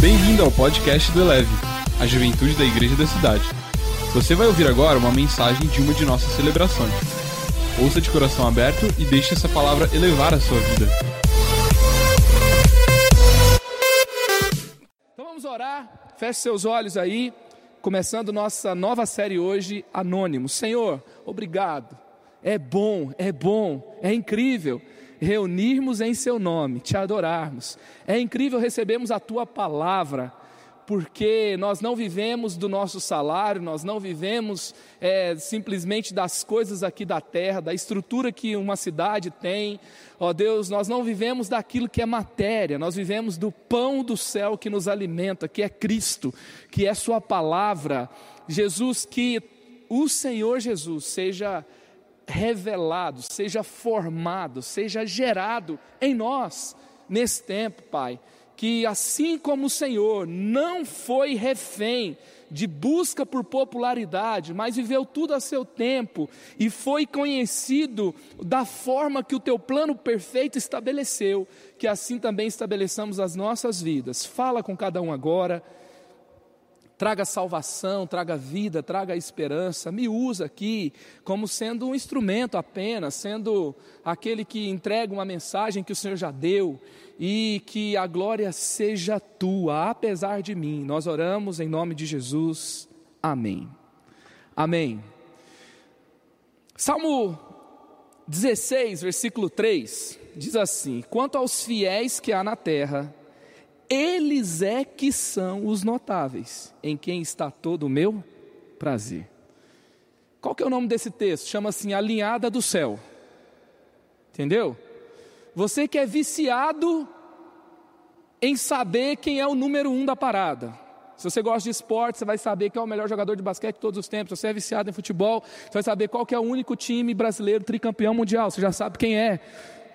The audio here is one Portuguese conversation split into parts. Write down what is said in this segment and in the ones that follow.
Bem-vindo ao podcast do Eleve, a juventude da igreja da cidade. Você vai ouvir agora uma mensagem de uma de nossas celebrações. Ouça de coração aberto e deixe essa palavra elevar a sua vida. Então vamos orar, feche seus olhos aí, começando nossa nova série hoje, Anônimo. Senhor, obrigado. É bom, é bom, é incrível reunirmos em Seu nome, te adorarmos. É incrível recebermos a Tua palavra, porque nós não vivemos do nosso salário, nós não vivemos é, simplesmente das coisas aqui da terra, da estrutura que uma cidade tem. Ó Deus, nós não vivemos daquilo que é matéria, nós vivemos do pão do céu que nos alimenta, que é Cristo, que é Sua palavra. Jesus, que o Senhor Jesus seja revelado, seja formado, seja gerado em nós nesse tempo, Pai. Que assim como o Senhor não foi refém de busca por popularidade, mas viveu tudo a seu tempo e foi conhecido da forma que o teu plano perfeito estabeleceu, que assim também estabeleçamos as nossas vidas. Fala com cada um agora traga salvação, traga vida, traga esperança. Me usa aqui como sendo um instrumento apenas, sendo aquele que entrega uma mensagem que o Senhor já deu e que a glória seja tua, apesar de mim. Nós oramos em nome de Jesus. Amém. Amém. Salmo 16, versículo 3 diz assim: Quanto aos fiéis que há na terra, eles é que são os notáveis, em quem está todo o meu prazer. Qual que é o nome desse texto? Chama assim Alinhada do Céu. Entendeu? Você que é viciado em saber quem é o número um da parada. Se você gosta de esporte, você vai saber quem é o melhor jogador de basquete de todos os tempos. Se você é viciado em futebol, você vai saber qual que é o único time brasileiro tricampeão mundial. Você já sabe quem é.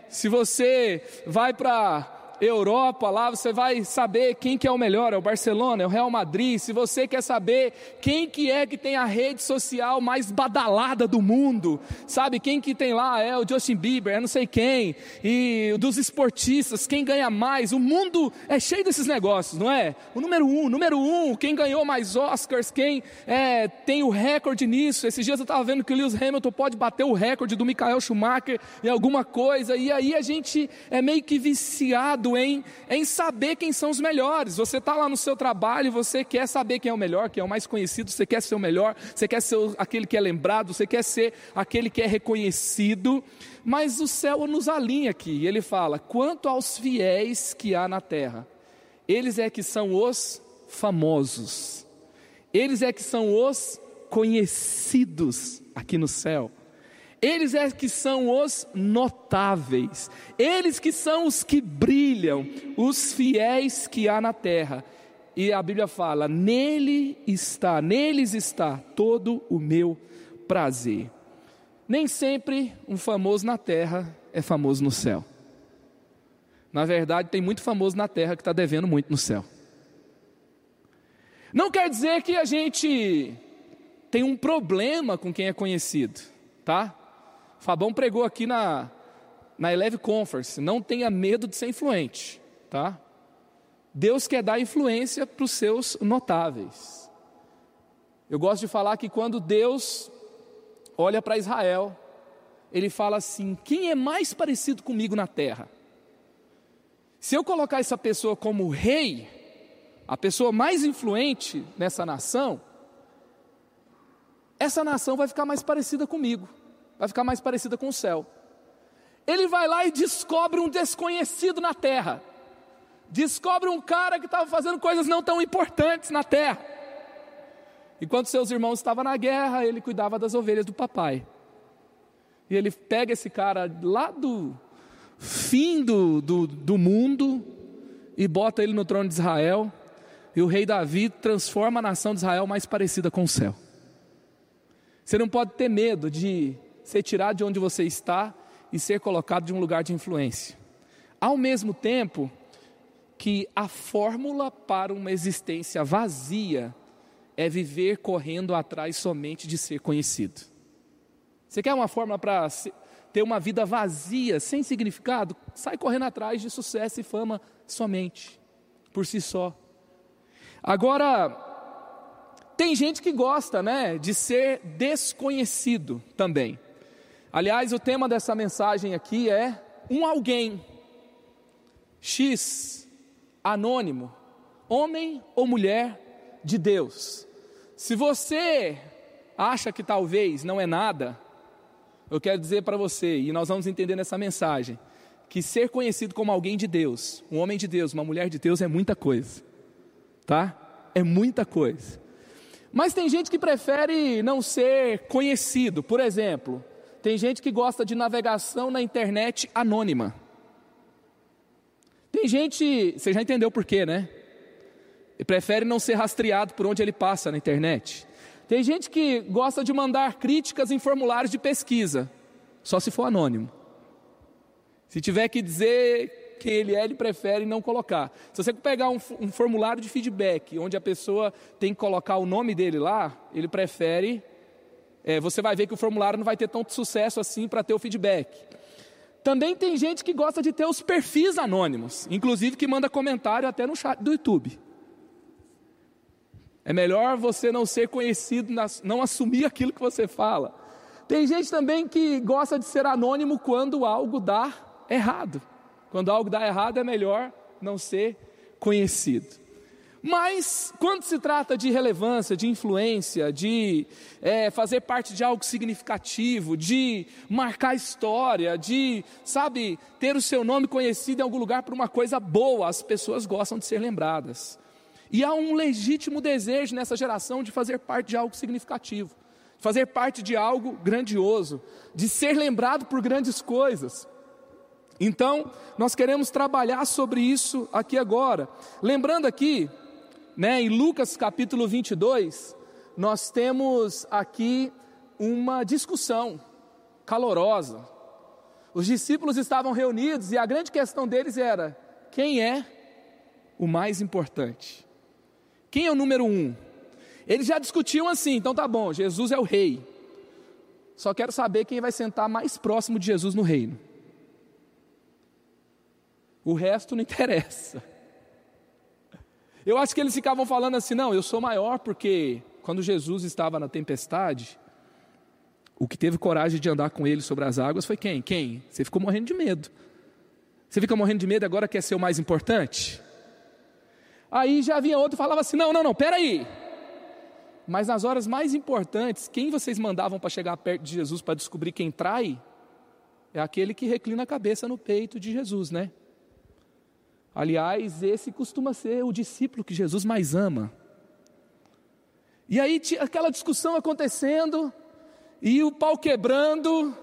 Se você vai para Europa, lá você vai saber quem que é o melhor, é o Barcelona, é o Real Madrid. Se você quer saber quem que é que tem a rede social mais badalada do mundo, sabe quem que tem lá é o Justin Bieber, é não sei quem, e dos esportistas, quem ganha mais. O mundo é cheio desses negócios, não é? O número um, número um, quem ganhou mais Oscars, quem é, tem o recorde nisso. Esses dias eu estava vendo que o Lewis Hamilton pode bater o recorde do Michael Schumacher em alguma coisa, e aí a gente é meio que viciado em, em saber quem são os melhores. Você está lá no seu trabalho, você quer saber quem é o melhor, quem é o mais conhecido, você quer ser o melhor, você quer ser aquele que é lembrado, você quer ser aquele que é reconhecido. Mas o céu nos alinha aqui, ele fala: quanto aos fiéis que há na terra, eles é que são os famosos, eles é que são os conhecidos aqui no céu. Eles é que são os notáveis, eles que são os que brilham, os fiéis que há na terra. E a Bíblia fala: nele está, neles está todo o meu prazer. Nem sempre um famoso na terra é famoso no céu. Na verdade, tem muito famoso na terra que está devendo muito no céu. Não quer dizer que a gente tem um problema com quem é conhecido, tá? Fabão pregou aqui na, na Eleve Conference, não tenha medo de ser influente, tá? Deus quer dar influência para os seus notáveis. Eu gosto de falar que quando Deus olha para Israel, ele fala assim: quem é mais parecido comigo na terra? Se eu colocar essa pessoa como rei, a pessoa mais influente nessa nação, essa nação vai ficar mais parecida comigo vai ficar mais parecida com o céu. Ele vai lá e descobre um desconhecido na terra. Descobre um cara que estava fazendo coisas não tão importantes na terra. Enquanto seus irmãos estavam na guerra, ele cuidava das ovelhas do papai. E ele pega esse cara lá do fim do, do, do mundo e bota ele no trono de Israel. E o rei Davi transforma a nação de Israel mais parecida com o céu. Você não pode ter medo de ser tirado de onde você está e ser colocado de um lugar de influência. Ao mesmo tempo que a fórmula para uma existência vazia é viver correndo atrás somente de ser conhecido. Você quer uma fórmula para ter uma vida vazia, sem significado? Sai correndo atrás de sucesso e fama somente, por si só. Agora, tem gente que gosta, né, de ser desconhecido também. Aliás, o tema dessa mensagem aqui é um alguém. X, anônimo, homem ou mulher de Deus. Se você acha que talvez não é nada, eu quero dizer para você, e nós vamos entender nessa mensagem, que ser conhecido como alguém de Deus, um homem de Deus, uma mulher de Deus é muita coisa tá? É muita coisa. Mas tem gente que prefere não ser conhecido. Por exemplo, tem gente que gosta de navegação na internet anônima. Tem gente, você já entendeu por quê, né? E prefere não ser rastreado por onde ele passa na internet. Tem gente que gosta de mandar críticas em formulários de pesquisa, só se for anônimo. Se tiver que dizer quem ele é, ele prefere não colocar. Se você pegar um, um formulário de feedback, onde a pessoa tem que colocar o nome dele lá, ele prefere. É, você vai ver que o formulário não vai ter tanto sucesso assim para ter o feedback. Também tem gente que gosta de ter os perfis anônimos, inclusive que manda comentário até no chat do YouTube. É melhor você não ser conhecido, não assumir aquilo que você fala. Tem gente também que gosta de ser anônimo quando algo dá errado. Quando algo dá errado, é melhor não ser conhecido. Mas, quando se trata de relevância, de influência, de é, fazer parte de algo significativo, de marcar história, de, sabe, ter o seu nome conhecido em algum lugar por uma coisa boa, as pessoas gostam de ser lembradas. E há um legítimo desejo nessa geração de fazer parte de algo significativo, fazer parte de algo grandioso, de ser lembrado por grandes coisas. Então, nós queremos trabalhar sobre isso aqui agora. Lembrando aqui, né, em Lucas capítulo 22, nós temos aqui uma discussão calorosa. Os discípulos estavam reunidos e a grande questão deles era: quem é o mais importante? Quem é o número um? Eles já discutiam assim, então tá bom, Jesus é o rei. Só quero saber quem vai sentar mais próximo de Jesus no reino. O resto não interessa. Eu acho que eles ficavam falando assim: não, eu sou maior porque quando Jesus estava na tempestade, o que teve coragem de andar com ele sobre as águas foi quem? Quem? Você ficou morrendo de medo. Você fica morrendo de medo e agora quer ser o mais importante? Aí já vinha outro e falava assim: não, não, não, peraí. Mas nas horas mais importantes, quem vocês mandavam para chegar perto de Jesus para descobrir quem trai? É aquele que reclina a cabeça no peito de Jesus, né? Aliás, esse costuma ser o discípulo que Jesus mais ama. E aí aquela discussão acontecendo, e o pau quebrando,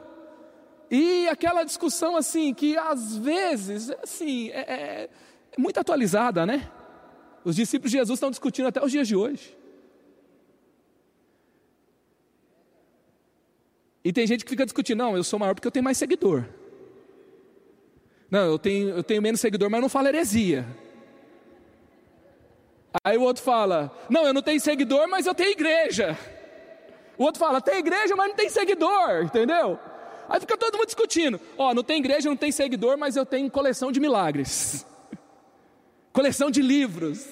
e aquela discussão assim, que às vezes, assim, é, é, é muito atualizada, né? Os discípulos de Jesus estão discutindo até os dias de hoje. E tem gente que fica discutindo, não, eu sou maior porque eu tenho mais seguidor. Não, eu tenho, eu tenho menos seguidor, mas não falo heresia. Aí o outro fala: Não, eu não tenho seguidor, mas eu tenho igreja. O outro fala: Tem igreja, mas não tem seguidor, entendeu? Aí fica todo mundo discutindo: Ó, não tem igreja, não tem seguidor, mas eu tenho coleção de milagres, coleção de livros.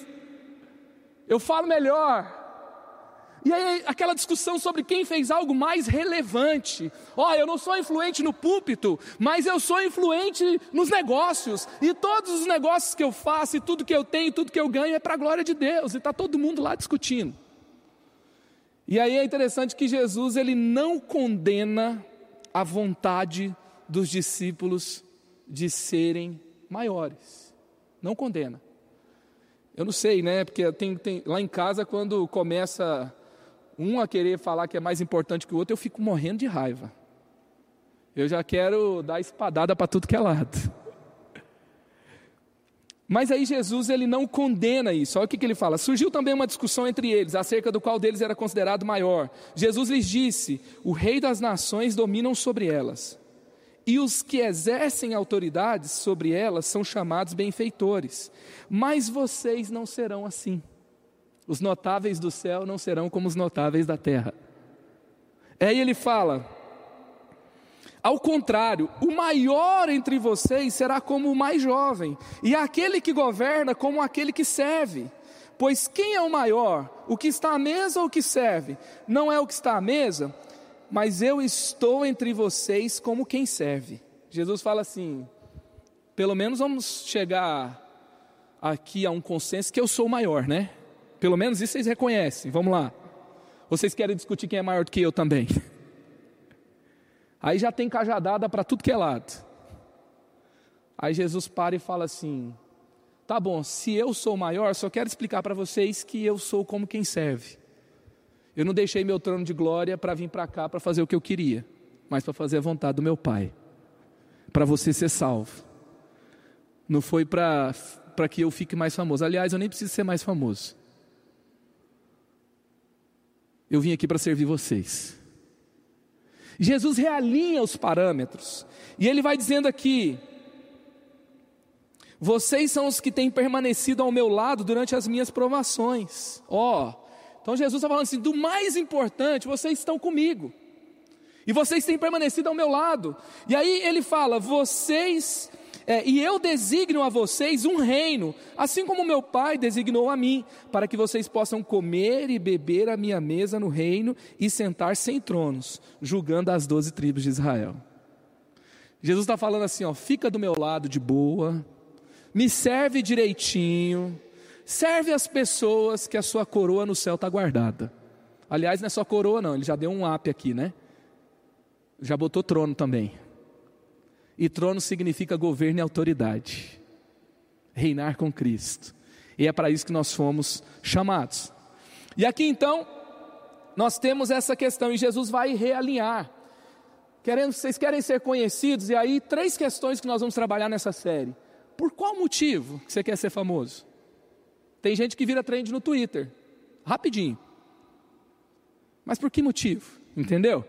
Eu falo melhor, e aí aquela discussão sobre quem fez algo mais relevante. Ó, oh, eu não sou influente no púlpito, mas eu sou influente nos negócios. E todos os negócios que eu faço, e tudo que eu tenho, tudo que eu ganho é para a glória de Deus. E está todo mundo lá discutindo. E aí é interessante que Jesus ele não condena a vontade dos discípulos de serem maiores. Não condena. Eu não sei, né? Porque tem, tem, lá em casa, quando começa um a querer falar que é mais importante que o outro, eu fico morrendo de raiva. Eu já quero dar espadada para tudo que é lado. Mas aí Jesus ele não condena isso. Olha o que, que ele fala. Surgiu também uma discussão entre eles, acerca do qual deles era considerado maior. Jesus lhes disse: O rei das nações dominam sobre elas, e os que exercem autoridades sobre elas são chamados benfeitores. Mas vocês não serão assim. Os notáveis do céu não serão como os notáveis da terra. Aí ele fala: ao contrário, o maior entre vocês será como o mais jovem, e aquele que governa como aquele que serve. Pois quem é o maior? O que está à mesa ou o que serve? Não é o que está à mesa, mas eu estou entre vocês como quem serve. Jesus fala assim: pelo menos vamos chegar aqui a um consenso que eu sou o maior, né? Pelo menos isso vocês reconhecem. Vamos lá. Vocês querem discutir quem é maior do que eu também? Aí já tem cajadada para tudo que é lado. Aí Jesus para e fala assim: Tá bom, se eu sou maior, só quero explicar para vocês que eu sou como quem serve. Eu não deixei meu trono de glória para vir para cá para fazer o que eu queria, mas para fazer a vontade do meu Pai, para você ser salvo. Não foi para que eu fique mais famoso. Aliás, eu nem preciso ser mais famoso. Eu vim aqui para servir vocês. Jesus realinha os parâmetros, e ele vai dizendo aqui: vocês são os que têm permanecido ao meu lado durante as minhas provações. Ó, oh, então Jesus está falando assim: do mais importante, vocês estão comigo. E vocês têm permanecido ao meu lado. E aí ele fala: vocês, é, e eu designo a vocês um reino, assim como meu pai designou a mim, para que vocês possam comer e beber a minha mesa no reino e sentar-se em tronos, julgando as doze tribos de Israel. Jesus está falando assim: ó, fica do meu lado de boa, me serve direitinho, serve as pessoas que a sua coroa no céu está guardada. Aliás, não é só coroa, não, ele já deu um up aqui, né? Já botou trono também. E trono significa governo e autoridade. Reinar com Cristo. E é para isso que nós fomos chamados. E aqui então, nós temos essa questão, e Jesus vai realinhar. Querendo, vocês querem ser conhecidos, e aí três questões que nós vamos trabalhar nessa série. Por qual motivo que você quer ser famoso? Tem gente que vira trend no Twitter, rapidinho. Mas por que motivo? Entendeu?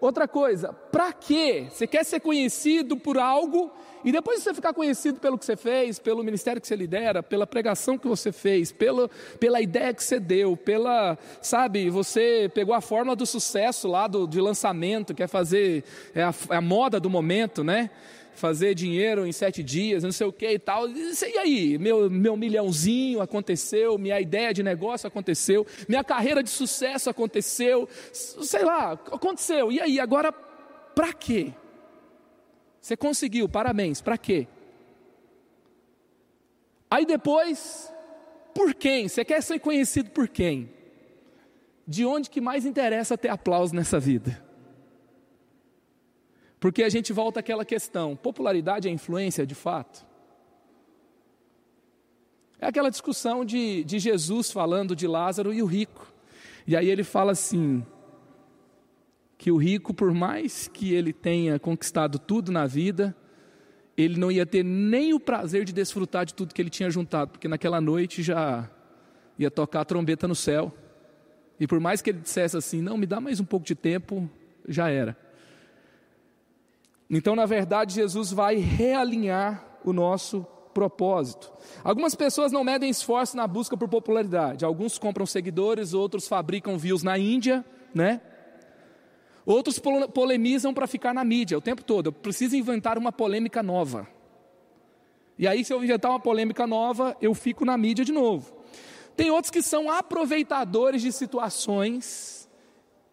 Outra coisa, para quê? Você quer ser conhecido por algo e depois de você ficar conhecido pelo que você fez, pelo ministério que você lidera, pela pregação que você fez, pela, pela ideia que você deu, pela, sabe, você pegou a fórmula do sucesso lá do, de lançamento, quer fazer, é a, é a moda do momento, né? Fazer dinheiro em sete dias, não sei o que e tal. E aí, meu, meu milhãozinho aconteceu, minha ideia de negócio aconteceu, minha carreira de sucesso aconteceu, sei lá, aconteceu. E aí, agora, para quê? Você conseguiu, parabéns, para quê? Aí depois, por quem? Você quer ser conhecido por quem? De onde que mais interessa ter aplauso nessa vida? Porque a gente volta àquela questão: popularidade é influência de fato? É aquela discussão de, de Jesus falando de Lázaro e o rico. E aí ele fala assim: que o rico, por mais que ele tenha conquistado tudo na vida, ele não ia ter nem o prazer de desfrutar de tudo que ele tinha juntado, porque naquela noite já ia tocar a trombeta no céu. E por mais que ele dissesse assim: não, me dá mais um pouco de tempo, já era. Então, na verdade, Jesus vai realinhar o nosso propósito. Algumas pessoas não medem esforço na busca por popularidade. Alguns compram seguidores, outros fabricam views na Índia, né? Outros polemizam para ficar na mídia o tempo todo. Eu preciso inventar uma polêmica nova. E aí, se eu inventar uma polêmica nova, eu fico na mídia de novo. Tem outros que são aproveitadores de situações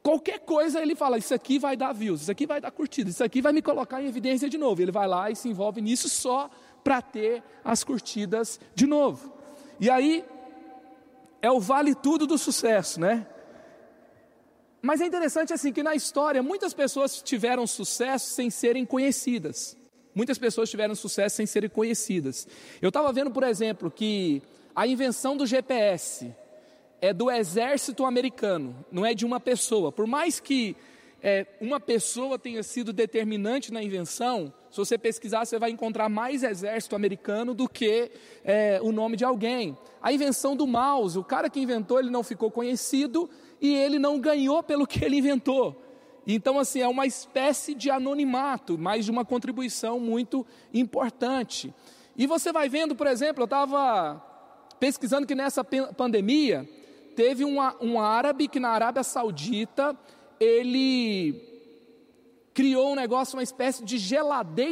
Qualquer coisa ele fala, isso aqui vai dar views, isso aqui vai dar curtidas, isso aqui vai me colocar em evidência de novo. Ele vai lá e se envolve nisso só para ter as curtidas de novo. E aí é o vale tudo do sucesso, né? Mas é interessante assim que na história muitas pessoas tiveram sucesso sem serem conhecidas. Muitas pessoas tiveram sucesso sem serem conhecidas. Eu estava vendo, por exemplo, que a invenção do GPS, é do exército americano, não é de uma pessoa. Por mais que é, uma pessoa tenha sido determinante na invenção, se você pesquisar, você vai encontrar mais exército americano do que é, o nome de alguém. A invenção do mouse, o cara que inventou, ele não ficou conhecido e ele não ganhou pelo que ele inventou. Então, assim, é uma espécie de anonimato, mas de uma contribuição muito importante. E você vai vendo, por exemplo, eu estava pesquisando que nessa pandemia, teve um, um árabe que na Arábia Saudita ele criou um negócio, uma espécie de geladeira